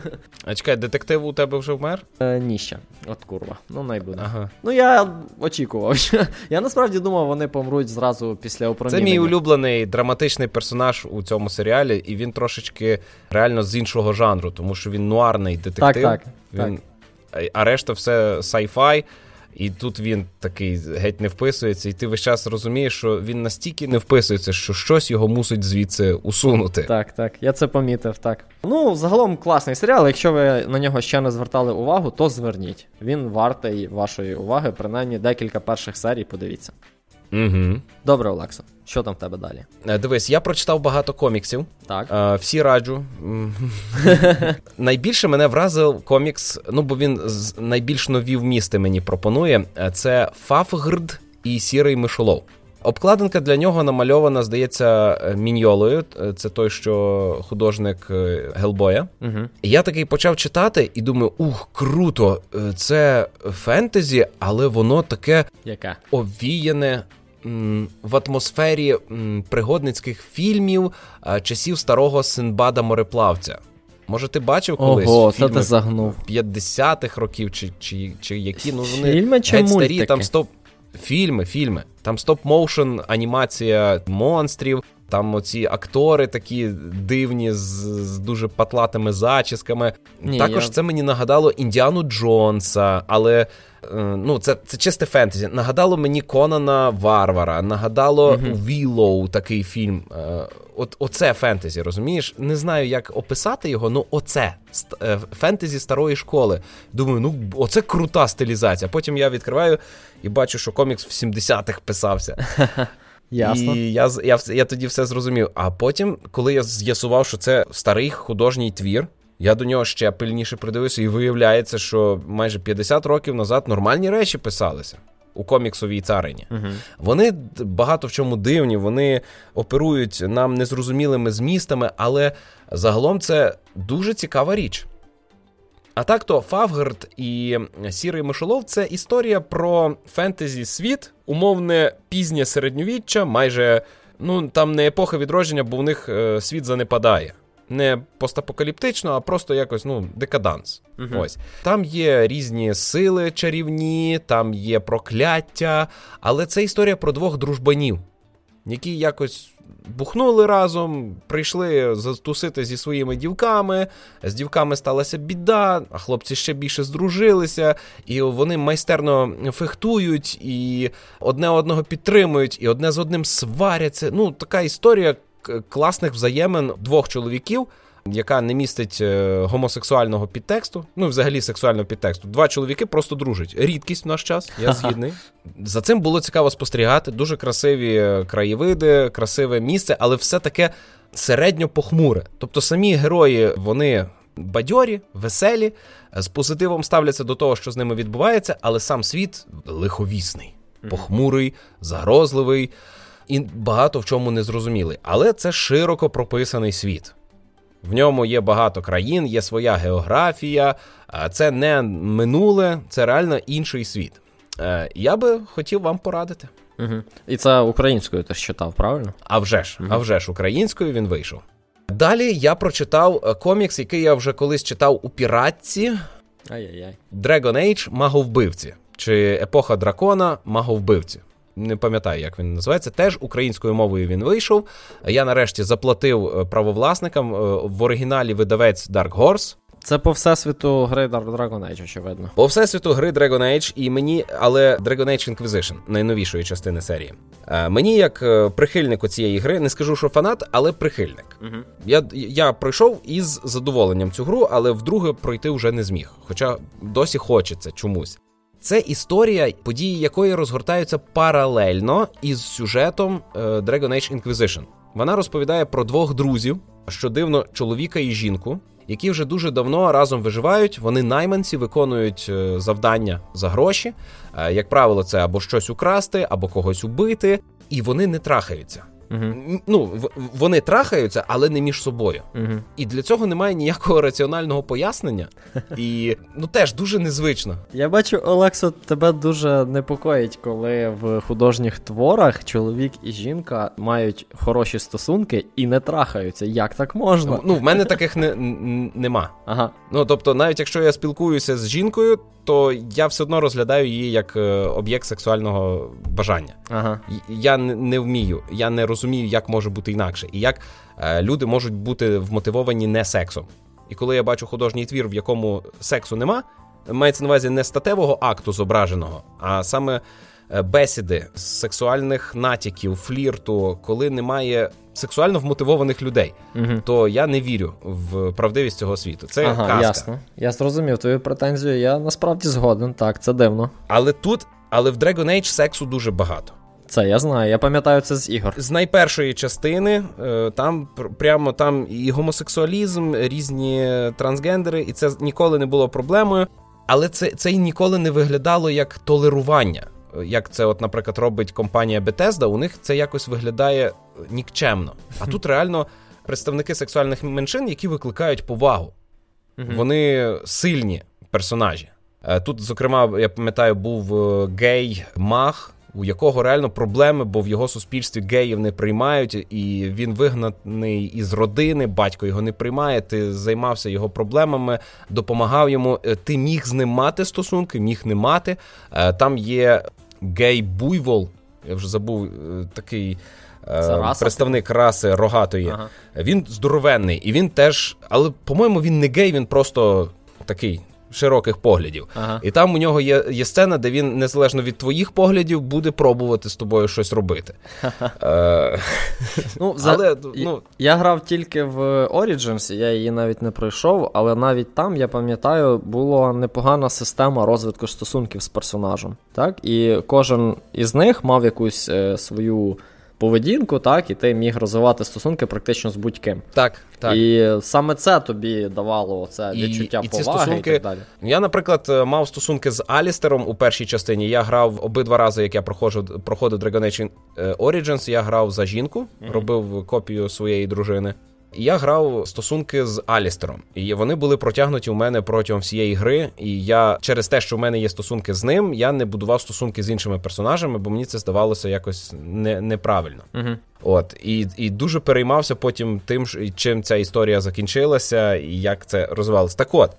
А чекай, детектив у тебе вже вмер? Е, Ні ще. От курва. Ну, найбуде. Ага. Ну, я очікував. Я насправді думав, вони помруть зразу після опромінення. Це мій улюблений драматичний персонаж у цьому серіалі, і він трошечки реально з іншого жанру, тому що він нуарний детектив. Так, так. Він... так. А решта все sci-fi. І тут він такий геть не вписується, і ти весь час розумієш, що він настільки не вписується, що щось його мусить звідси усунути. Так, так, я це помітив, так. Ну, загалом класний серіал. Якщо ви на нього ще не звертали увагу, то зверніть. Він вартий вашої уваги, принаймні декілька перших серій, подивіться. Угу. Добре, Олексо. Що там в тебе далі? Е, дивись, я прочитав багато коміксів. Так. Е, всі раджу. Найбільше мене вразив комікс, ну бо він найбільш нові вмісти мені пропонує. Е, це Фафгрд і Сірий Мишолов. Обкладинка для нього намальована, здається, міньолою. Це той, що художник Гелбоя. Угу. я такий почав читати і думаю: ух, круто! Це фентезі, але воно таке Яке? овіяне в атмосфері пригодницьких фільмів часів старого Синбада мореплавця. Може, ти бачив колись Ого, фільми ти загнув. 50-х років, чи чи, чи які ну вони Фільми чи геть старі, там стоп. Фільми, фільми. Там стоп-моушен, анімація монстрів, там оці актори такі дивні з, з дуже патлатими зачісками. Ні, Також я... це мені нагадало Індіану Джонса, але Е, ну, це це чисте фентезі. Нагадало мені Конана Варвара, нагадало Вілоу uh-huh. такий фільм. Е, от Оце фентезі, розумієш? Не знаю, як описати його, ну оце е, фентезі старої школи. Думаю, ну оце крута стилізація. Потім я відкриваю і бачу, що комікс в 70-х писався. Ясно. І я я, я тоді все зрозумів. А потім, коли я з'ясував, що це старий художній твір, я до нього ще пильніше придивився, і виявляється, що майже 50 років назад нормальні речі писалися. У коміксовій царині. Uh-huh. Вони багато в чому дивні, вони оперують нам незрозумілими змістами, але загалом це дуже цікава річ. А так то Фавгард і Сірий Мишолов це історія про фентезі світ, умовне пізнє середньовіччя, майже Ну, там не епоха відродження, бо в них е, світ занепадає. Не постапокаліптично, а просто якось ну, декаданс. uh Ось. Там є різні сили чарівні, там є прокляття, але це історія про двох дружбанів, які якось бухнули разом, прийшли затусити зі своїми дівками. З дівками сталася біда, а хлопці ще більше здружилися, і вони майстерно фехтують, і одне одного підтримують, і одне з одним сваряться. Ну, така історія класних взаємин двох чоловіків яка не містить е, гомосексуального підтексту, ну взагалі сексуального підтексту. Два чоловіки просто дружать. Рідкість в наш час, я згідний. За цим було цікаво спостерігати. Дуже красиві е, краєвиди, красиве місце, але все таке середньо похмуре. Тобто самі герої, вони. Бадьорі, веселі, з позитивом ставляться до того, що з ними відбувається, але сам світ лиховісний, похмурий, загрозливий і багато в чому незрозумілий. Але це широко прописаний світ. В ньому є багато країн, є своя географія, це не минуле, це реально інший світ. Е, я би хотів вам порадити. Угу. І це українською ти читав, правильно? А вже ж, угу. а вже ж українською він вийшов. Далі я прочитав е, комікс, який я вже колись читав у піратці Ай-яй-яй. Dragon Age Маговбивці чи Епоха дракона Маговбивці не пам'ятаю, як він називається. Теж українською мовою він вийшов. Я нарешті заплатив е, правовласникам е, в оригіналі видавець Dark Horse. Це по всесвіту гри Dragon Age, очевидно. По всесвіту гри Dragon Age і мені, але Dragon Age Inquisition, найновішої частини серії. Е, мені, як прихильнику цієї гри, не скажу, що фанат, але прихильник. Угу. Я я пройшов із задоволенням цю гру, але вдруге пройти вже не зміг. Хоча досі хочеться чомусь. Це історія, події якої розгортаються паралельно із сюжетом е, Dragon Age Inquisition. Вона розповідає про двох друзів, що дивно, чоловіка і жінку, які вже дуже давно разом виживають. Вони найманці виконують е, завдання за гроші. Е, як правило, це або щось украсти, або когось убити, і вони не трахаються. Угу. Ну, Вони трахаються, але не між собою. Угу. І для цього немає ніякого раціонального пояснення. І ну теж дуже незвично. Я бачу, Олексо, тебе дуже непокоїть, коли в художніх творах чоловік і жінка мають хороші стосунки і не трахаються. Як так можна? Ну, в мене таких не, нема. Ага. Ну тобто, навіть якщо я спілкуюся з жінкою, то я все одно розглядаю її як е, об'єкт сексуального бажання. Ага. Я не вмію, я не розумію, як може бути інакше, і як е, люди можуть бути вмотивовані не сексом. І коли я бачу художній твір, в якому сексу нема, мається на увазі не статевого акту зображеного, а саме е, бесіди, сексуальних натяків, флірту, коли немає сексуально вмотивованих людей, угу. то я не вірю в правдивість цього світу. Це ага, казка. ясно. Я зрозумів твою претензію. Я насправді згоден. Так, це дивно. Але тут, але в Dragon Age сексу дуже багато. Це я знаю, я пам'ятаю це з ігор. З найпершої частини е, там прямо там і гомосексуалізм, різні трансгендери, і це ніколи не було проблемою. Але це це й ніколи не виглядало як толерування як це, от, наприклад, робить компанія Bethesda, у них це якось виглядає нікчемно. А тут реально представники сексуальних меншин, які викликають повагу. Вони сильні персонажі. Е, тут, зокрема, я пам'ятаю, був е, гей Мах, у якого реально проблеми, бо в його суспільстві геїв не приймають, і він вигнаний із родини, батько його не приймає. Ти займався його проблемами, допомагав йому. Е, ти міг з ним мати стосунки, міг не мати. Там є гей Буйвол, я вже забув е, такий. Раса, представник раси рогатої, ага. він здоровенний, і він теж, але, по-моєму, він не гей, він просто такий широких поглядів. Ага. І там у нього є є сцена, де він, незалежно від твоїх поглядів, буде пробувати з тобою щось робити. Е, ну, але, ну... Я грав тільки в Origins, я її навіть не пройшов, але навіть там, я пам'ятаю, була непогана система розвитку стосунків з персонажем. Так? І кожен із них мав якусь е, свою поведінку, так, і ти міг розвивати стосунки практично з будь-ким. Так, так. І саме це тобі давало це відчуття і, і поваги стосунки... і так далі. Я, наприклад, е, мав стосунки з Алістером у першій частині. Я грав обидва рази, як я проходжу проходив Dragon Age е, Origins, я грав за жінку, mm-hmm. робив копію своєї дружини. Я грав стосунки з Алістером, і вони були протягнуті у мене протягом всієї гри. І я через те, що в мене є стосунки з ним, я не будував стосунки з іншими персонажами, бо мені це здавалося якось не, неправильно. Угу. От і і дуже переймався потім тим, чим ця історія закінчилася, і як це розвивалося. Так от.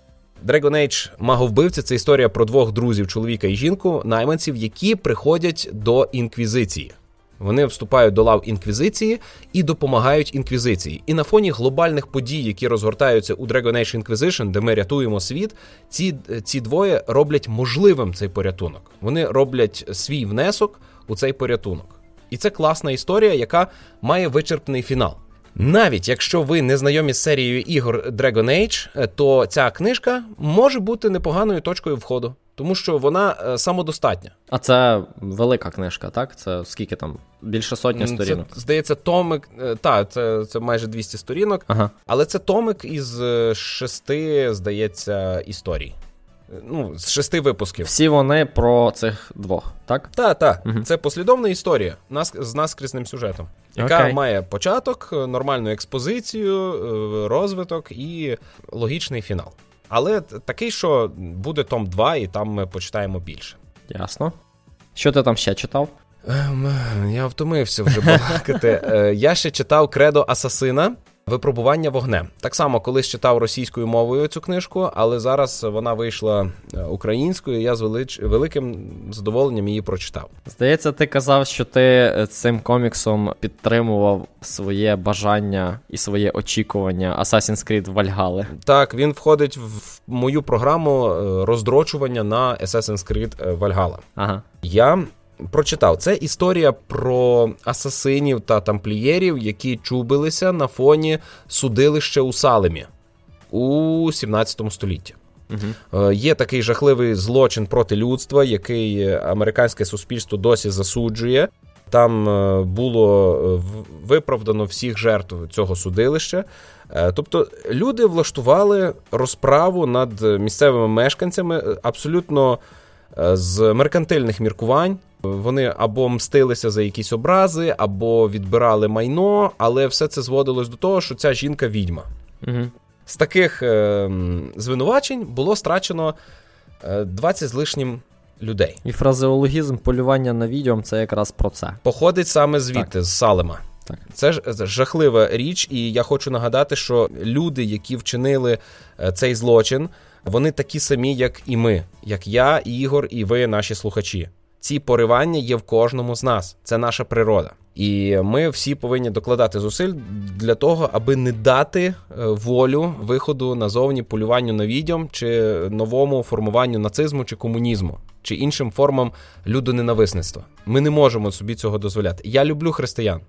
Dragon Age маговбивці це історія про двох друзів, чоловіка і жінку, найманців, які приходять до інквізиції. Вони вступають до лав інквізиції і допомагають інквізиції. І на фоні глобальних подій, які розгортаються у Dragon Age Inquisition, де ми рятуємо світ, ці ці двоє роблять можливим цей порятунок. Вони роблять свій внесок у цей порятунок. І це класна історія, яка має вичерпний фінал. Навіть якщо ви не знайомі з серією ігор Dragon Age, то ця книжка може бути непоганою точкою входу тому що вона е, самодостатня. А це велика книжка, так? Це скільки там? Більше сотні сторінок? Це, Здається, томик. Е, так, це це майже 200 сторінок, ага. але це томик із е, шести, здається, історій. Ну, з шести випусків. Всі вони про цих двох, так? Так, так. Угу. Це послідовна історія нас, з наскрізним сюжетом, яка okay. має початок, нормальну експозицію, розвиток і логічний фінал. Але такий, що буде Том 2, і там ми почитаємо більше. Ясно. Що ти там ще читав? Ем, я втомився вже балакати. Е, я ще читав Кредо Асасина. Випробування вогнем. Так само колись читав російською мовою цю книжку, але зараз вона вийшла е, українською. і Я з велич... великим задоволенням її прочитав. Здається, ти казав, що ти е, цим коміксом підтримував своє бажання і своє очікування Assassin's Creed Valhalla. Так, він входить в мою програму е, роздрочування на Assassin's Creed Valhalla. Ага. Я прочитав. Це історія про асасинів та тамплієрів, які чубилися на фоні судилища у Салемі у 17 столітті. Угу. Є такий жахливий злочин проти людства, який американське суспільство досі засуджує. Там е, було е, виправдано всіх жертв цього судилища. Тобто люди влаштували розправу над місцевими мешканцями абсолютно з меркантильних міркувань. Вони або мстилися за якісь образи, або відбирали майно, але все це зводилось до того, що ця жінка відьма. Угу. З таких е, звинувачень було страчено 20 з лишнім людей. І фразеологізм полювання на відьом це якраз про це. Походить саме звідти, так. з Салема. Так. Це ж жахлива річ, і я хочу нагадати, що люди, які вчинили е, цей злочин, вони такі самі, як і ми, як я, Ігор, і ви, наші слухачі. Ці поривання є в кожному з нас. Це наша природа. І ми всі повинні докладати зусиль для того, аби не дати е, волю виходу назовні полюванню на відьом чи новому формуванню нацизму чи комунізму, чи іншим формам людоненависництва. Ми не можемо собі цього дозволяти. Я люблю християн.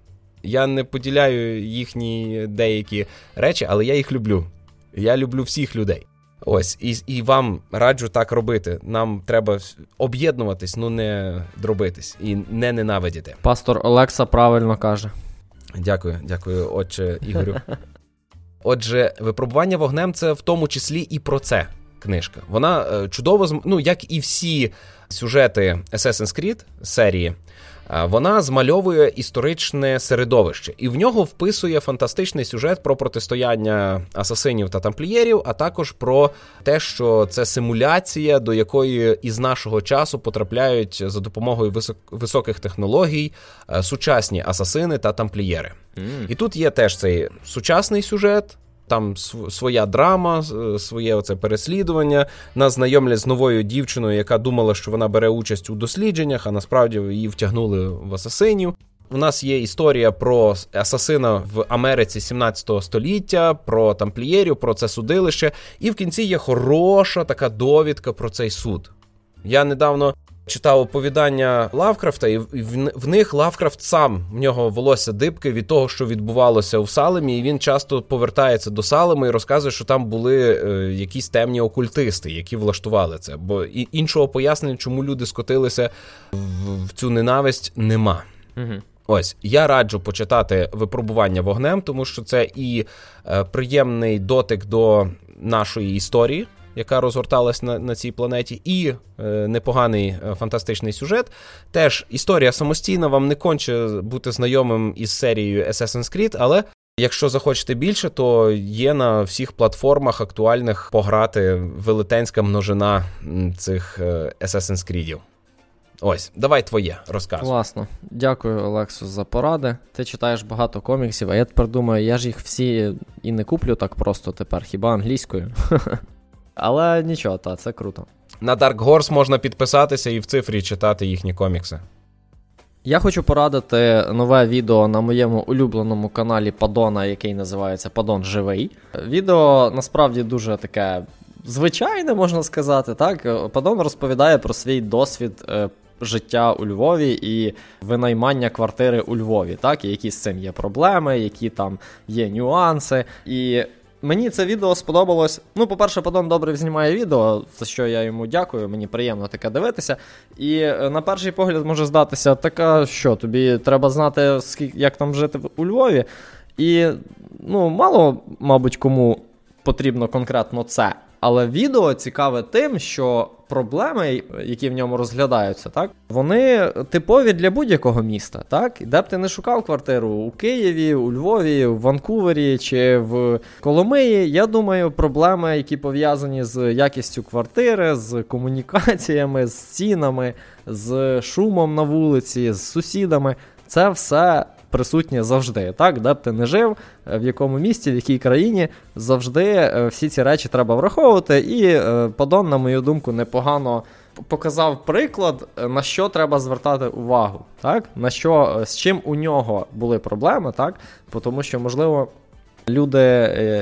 Я не поділяю їхні деякі речі, але я їх люблю. Я люблю всіх людей. Ось, і і вам раджу так робити. Нам треба об'єднуватись, ну не дробитись і не ненавидіти. Пастор Олекса правильно каже. Дякую, дякую, отче Ігорю. Отже, випробування вогнем це в тому числі і про це книжка. Вона е, чудово ну, як і всі сюжети Assassin's Creed серії вона змальовує історичне середовище, і в нього вписує фантастичний сюжет про протистояння асасинів та тамплієрів, а також про те, що це симуляція, до якої із нашого часу потрапляють за допомогою високих технологій сучасні асасини та тамплієри. Mm. І тут є теж цей сучасний сюжет там своя драма, своє оце переслідування. Нас знайомлять з новою дівчиною, яка думала, що вона бере участь у дослідженнях, а насправді її втягнули в асасинів. У нас є історія про асасина в Америці 17 століття, про тамплієрів, про це судилище. І в кінці є хороша така довідка про цей суд. Я недавно читав оповідання Лавкрафта, і в них Лавкрафт сам в нього волосся дибки від того, що відбувалося у Салемі, і він часто повертається до Салема і розказує, що там були е, якісь темні окультисти, які влаштували це. Бо і іншого пояснення, чому люди скотилися в, цю ненависть, нема. Угу. Ось я раджу почитати випробування вогнем, тому що це і е, приємний дотик до нашої історії яка розгорталась на на цій планеті, і е, непоганий е, фантастичний сюжет. Теж історія самостійна, вам не конче бути знайомим із серією Assassin's Creed, але Якщо захочете більше, то є на всіх платформах актуальних пограти велетенська множина цих е, Assassin's Creed. Ось, давай твоє розказуй. Класно. Дякую, Олексу, за поради. Ти читаєш багато коміксів, а я тепер думаю, я ж їх всі і не куплю так просто тепер, хіба англійською. Але нічого, та, це круто. На Dark Horse можна підписатися і в цифрі читати їхні комікси. Я хочу порадити нове відео на моєму улюбленому каналі Падона, який називається Падон Живий. Відео насправді дуже таке звичайне, можна сказати. так. Падон розповідає про свій досвід е, життя у Львові і винаймання квартири у Львові, так, і які з цим є проблеми, які там є нюанси. І Мені це відео сподобалось. Ну, по-перше, Падон добре знімає відео, за що я йому дякую, мені приємно таке дивитися. І е, на перший погляд може здатися, така що, тобі треба знати, скільки, як там жити у Львові. І ну, мало, мабуть, кому потрібно конкретно це. Але відео цікаве тим, що проблеми, які в ньому розглядаються, так вони типові для будь-якого міста. Так, де б ти не шукав квартиру у Києві, у Львові, в Ванкувері чи в Коломиї. Я думаю, проблеми, які пов'язані з якістю квартири, з комунікаціями, з цінами, з шумом на вулиці, з сусідами, це все присутнє завжди. Так, де б ти не жив, е, в якому місті, в якій країні завжди е, всі ці речі треба враховувати. І е, Падон, на мою думку, непогано показав приклад, на що треба звертати увагу, так? На що з чим у нього були проблеми, так? Тому що, можливо. Люди,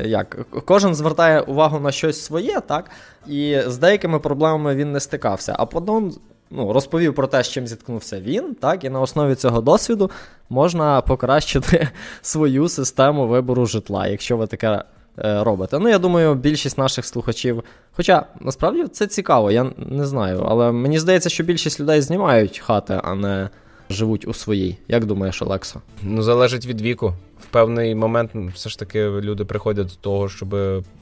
як кожен звертає увагу на щось своє, так і з деякими проблемами він не стикався. А Падон ну, розповів про те, з чим зіткнувся він, так, і на основі цього досвіду можна покращити свою систему вибору житла, якщо ви таке е, робите. Ну, я думаю, більшість наших слухачів. Хоча насправді це цікаво, я не знаю. Але мені здається, що більшість людей знімають хати, а не живуть у своїй. Як думаєш, Олексо? Ну, залежить від віку. В певний момент все ж таки люди приходять до того, щоб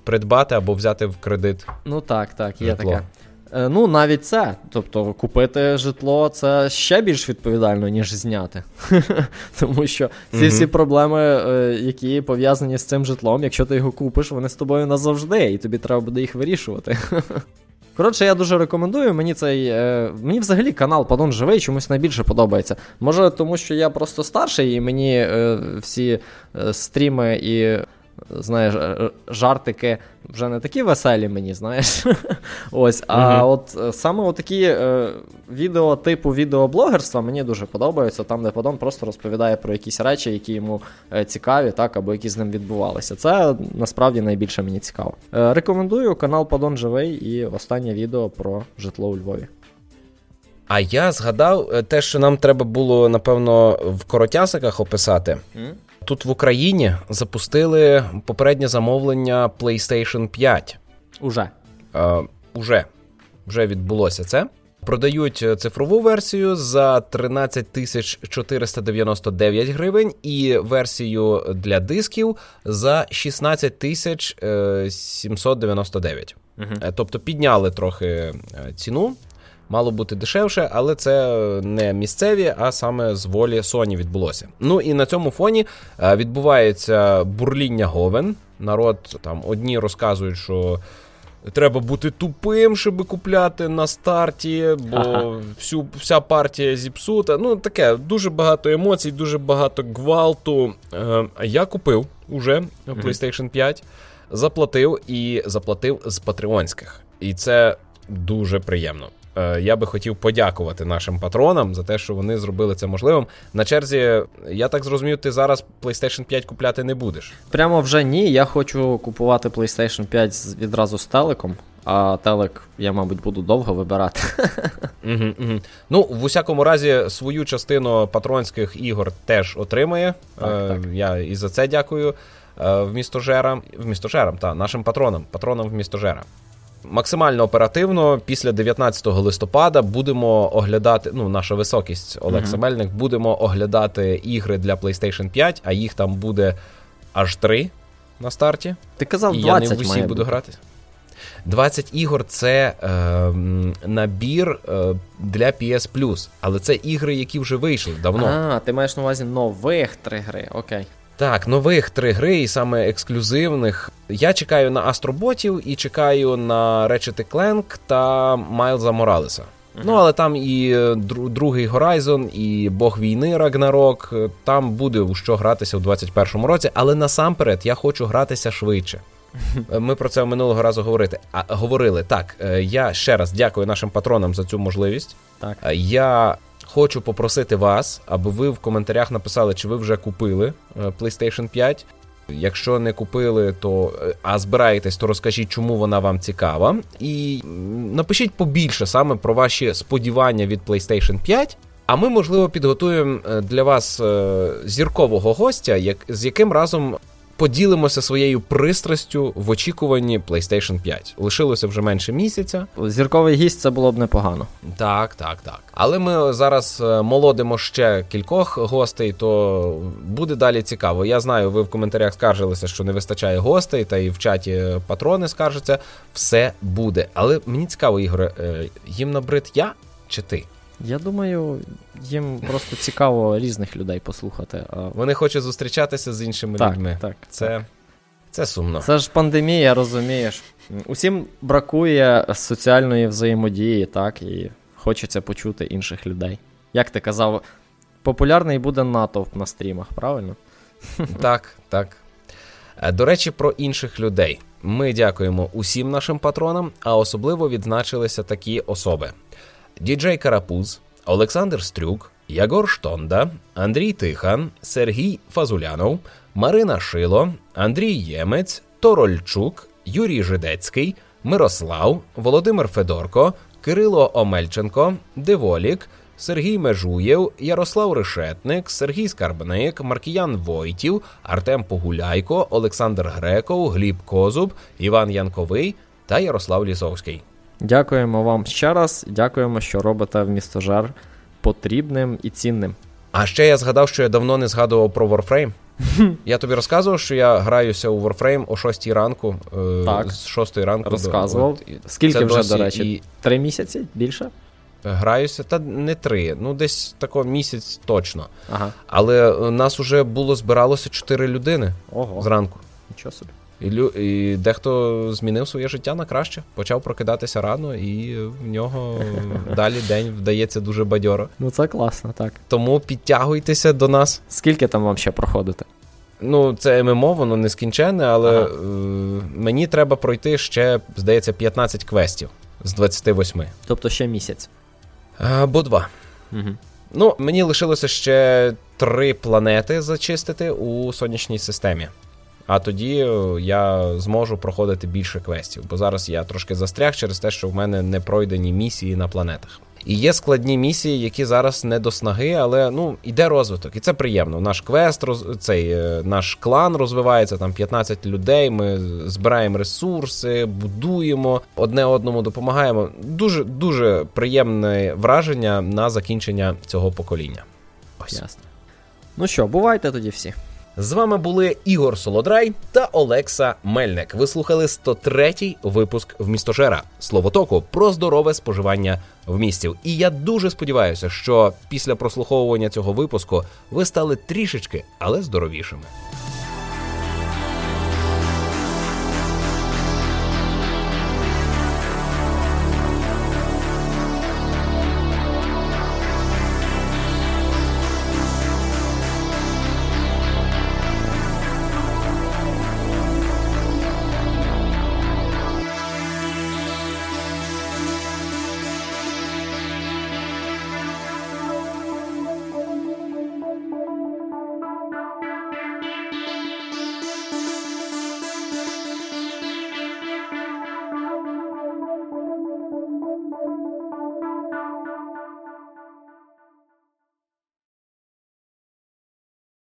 придбати або взяти в кредит. Ну так, так, є житло. таке. Е, ну, навіть це. Тобто, купити житло це ще більш відповідально, ніж зняти. Тому що ці всі проблеми, е, які пов'язані з цим житлом, якщо ти його купиш, вони з тобою назавжди, і тобі треба буде їх вирішувати. Коротше, я дуже рекомендую. Мені цей. Е, мені взагалі канал Падон Живий чомусь найбільше подобається. Може, тому що я просто старший, і мені е, всі е, стріми і знаєш, жартики вже не такі веселі мені, знаєш. Ось, А угу. от е, саме такі е, відео типу відеоблогерства мені дуже подобаються, там, де Падон просто розповідає про якісь речі, які йому е, цікаві, так, або які з ним відбувалися. Це насправді найбільше мені цікаво. Е, рекомендую канал Падон Живий і останнє відео про житло у Львові. А я згадав е, те, що нам треба було, напевно, в коротясиках описати. Mm? Тут в Україні запустили попереднє замовлення PlayStation 5. Уже. Е, Уже Вже відбулося це. Продають цифрову версію за 13 тисяч 499 гривень, і версію для дисків за 16 тисяч 799. Угу. Тобто підняли трохи ціну мало бути дешевше, але це не місцеві, а саме з волі Sony відбулося. Ну і на цьому фоні е, відбувається бурління говен. Народ там одні розказують, що. Треба бути тупим, щоб купляти на старті, бо ага. всю, вся партія зіпсута. Ну, таке, дуже багато емоцій, дуже багато гвалту. Е, Я купив уже PlayStation 5, заплатив і заплатив з патреонських. І це дуже приємно. Е, я би хотів подякувати нашим патронам за те, що вони зробили це можливим. На черзі, я так зрозумів, ти зараз PlayStation 5 купляти не будеш. Прямо вже ні. Я хочу купувати PlayStation 5 відразу з телеком. А телек я, мабуть, буду довго вибирати. Угу, угу. Ну, в усякому разі, свою частину патронських ігор теж отримає. Так, е, так. Я і за це дякую е, в містожерам, в містожерам, та нашим патронам, патронам в містожера максимально оперативно після 19 листопада будемо оглядати. Ну, наша високість Олег uh-huh. Семельник, будемо оглядати ігри для PlayStation 5, а їх там буде аж 3 на старті. Ти казав, і 20 я не в усі буду грати. 20 ігор це е, набір е, для PS Plus, але це ігри, які вже вийшли давно. А, ти маєш на увазі нових три гри, окей. Так, нових три гри, і саме ексклюзивних. Я чекаю на Астроботів і чекаю на Ratchet Clank та Майлза Моралеса. Uh-huh. Ну, але там і е, другий Horizon, і Бог війни Рагнарок. Там буде у що гратися у 2021 році, але насамперед я хочу гратися швидше. Ми про це минулого разу говорити. А говорили так. Е, я ще раз дякую нашим патронам за цю можливість. Так е, я хочу попросити вас, аби ви в коментарях написали, чи ви вже купили е, PlayStation 5. Якщо не купили, то а збираєтесь, то розкажіть, чому вона вам цікава. І напишіть побільше саме про ваші сподівання від PlayStation 5. А ми, можливо, підготуємо для вас зіркового гостя, як з яким разом поділимося своєю пристрастю в очікуванні PlayStation 5. Лишилося вже менше місяця. Зірковий гість це було б непогано. Так, так, так. Але ми зараз е, молодимо ще кількох гостей, то буде далі цікаво. Я знаю, ви в коментарях скаржилися, що не вистачає гостей, та і в чаті патрони скаржаться. Все буде. Але мені цікаво, Ігоре, е, їм набрид я чи ти? Я думаю, їм просто цікаво різних людей послухати. А... Вони хочуть зустрічатися з іншими так, людьми. Так, Це так. це сумно. Це ж пандемія, розумієш. Усім бракує соціальної взаємодії, так, і хочеться почути інших людей. Як ти казав, популярний буде натовп на стрімах, правильно? Так, так. Е, до речі, про інших людей. Ми дякуємо усім нашим патронам, а особливо відзначилися такі особи. Діджей Карапуз, Олександр Стрюк, Ягор Штонда, Андрій Тихан, Сергій Фазулянов, Марина Шило, Андрій Ємець, Торольчук, Юрій Жидецький, Мирослав, Володимир Федорко, Кирило Омельченко, Деволік, Сергій Межуєв, Ярослав Решетник, Сергій Скарбник, Маркіян Войтів, Артем Погуляйко, Олександр Греков, Гліб Козуб, Іван Янковий та Ярослав Лісовський. Дякуємо вам ще раз. Дякуємо, що робите в містожар потрібним і цінним. А ще я згадав, що я давно не згадував про Warframe. Я тобі розказував, що я граюся у Warframe о 6 ранку. Е, так, З 6 ранку. Розказував. До... Скільки Це вже, до речі? І... Три місяці? Більше? Граюся, та не три. Ну, десь тако місяць точно. Ага. Але нас уже було збиралося чотири людини Ого. зранку. Нічого собі. І лю... і дехто змінив своє життя на краще, почав прокидатися рано, і в нього далі день вдається дуже бадьоро. Ну це класно, так. Тому підтягуйтеся до нас. Скільки там вам ще проходити? Ну, це ММО, воно нескінченне, але ага. е- мені треба пройти ще, здається, 15 квестів з 28. Тобто ще місяць. Або два. Угу. Ну, мені лишилося ще три планети зачистити у сонячній системі. А тоді е, я зможу проходити більше квестів, бо зараз я трошки застряг через те, що в мене не пройдені місії на планетах. І є складні місії, які зараз не до снаги, але ну іде розвиток, і це приємно. Наш квест, роз... цей е, наш клан розвивається там 15 людей. Ми збираємо ресурси, будуємо одне одному допомагаємо. Дуже дуже приємне враження на закінчення цього покоління. Ось ясно. Ну що, бувайте тоді всі. З вами були Ігор Солодрай та Олекса Мельник. Ви слухали 103-й випуск в містожера Словотоку про здорове споживання в місті. І я дуже сподіваюся, що після прослуховування цього випуску ви стали трішечки, але здоровішими.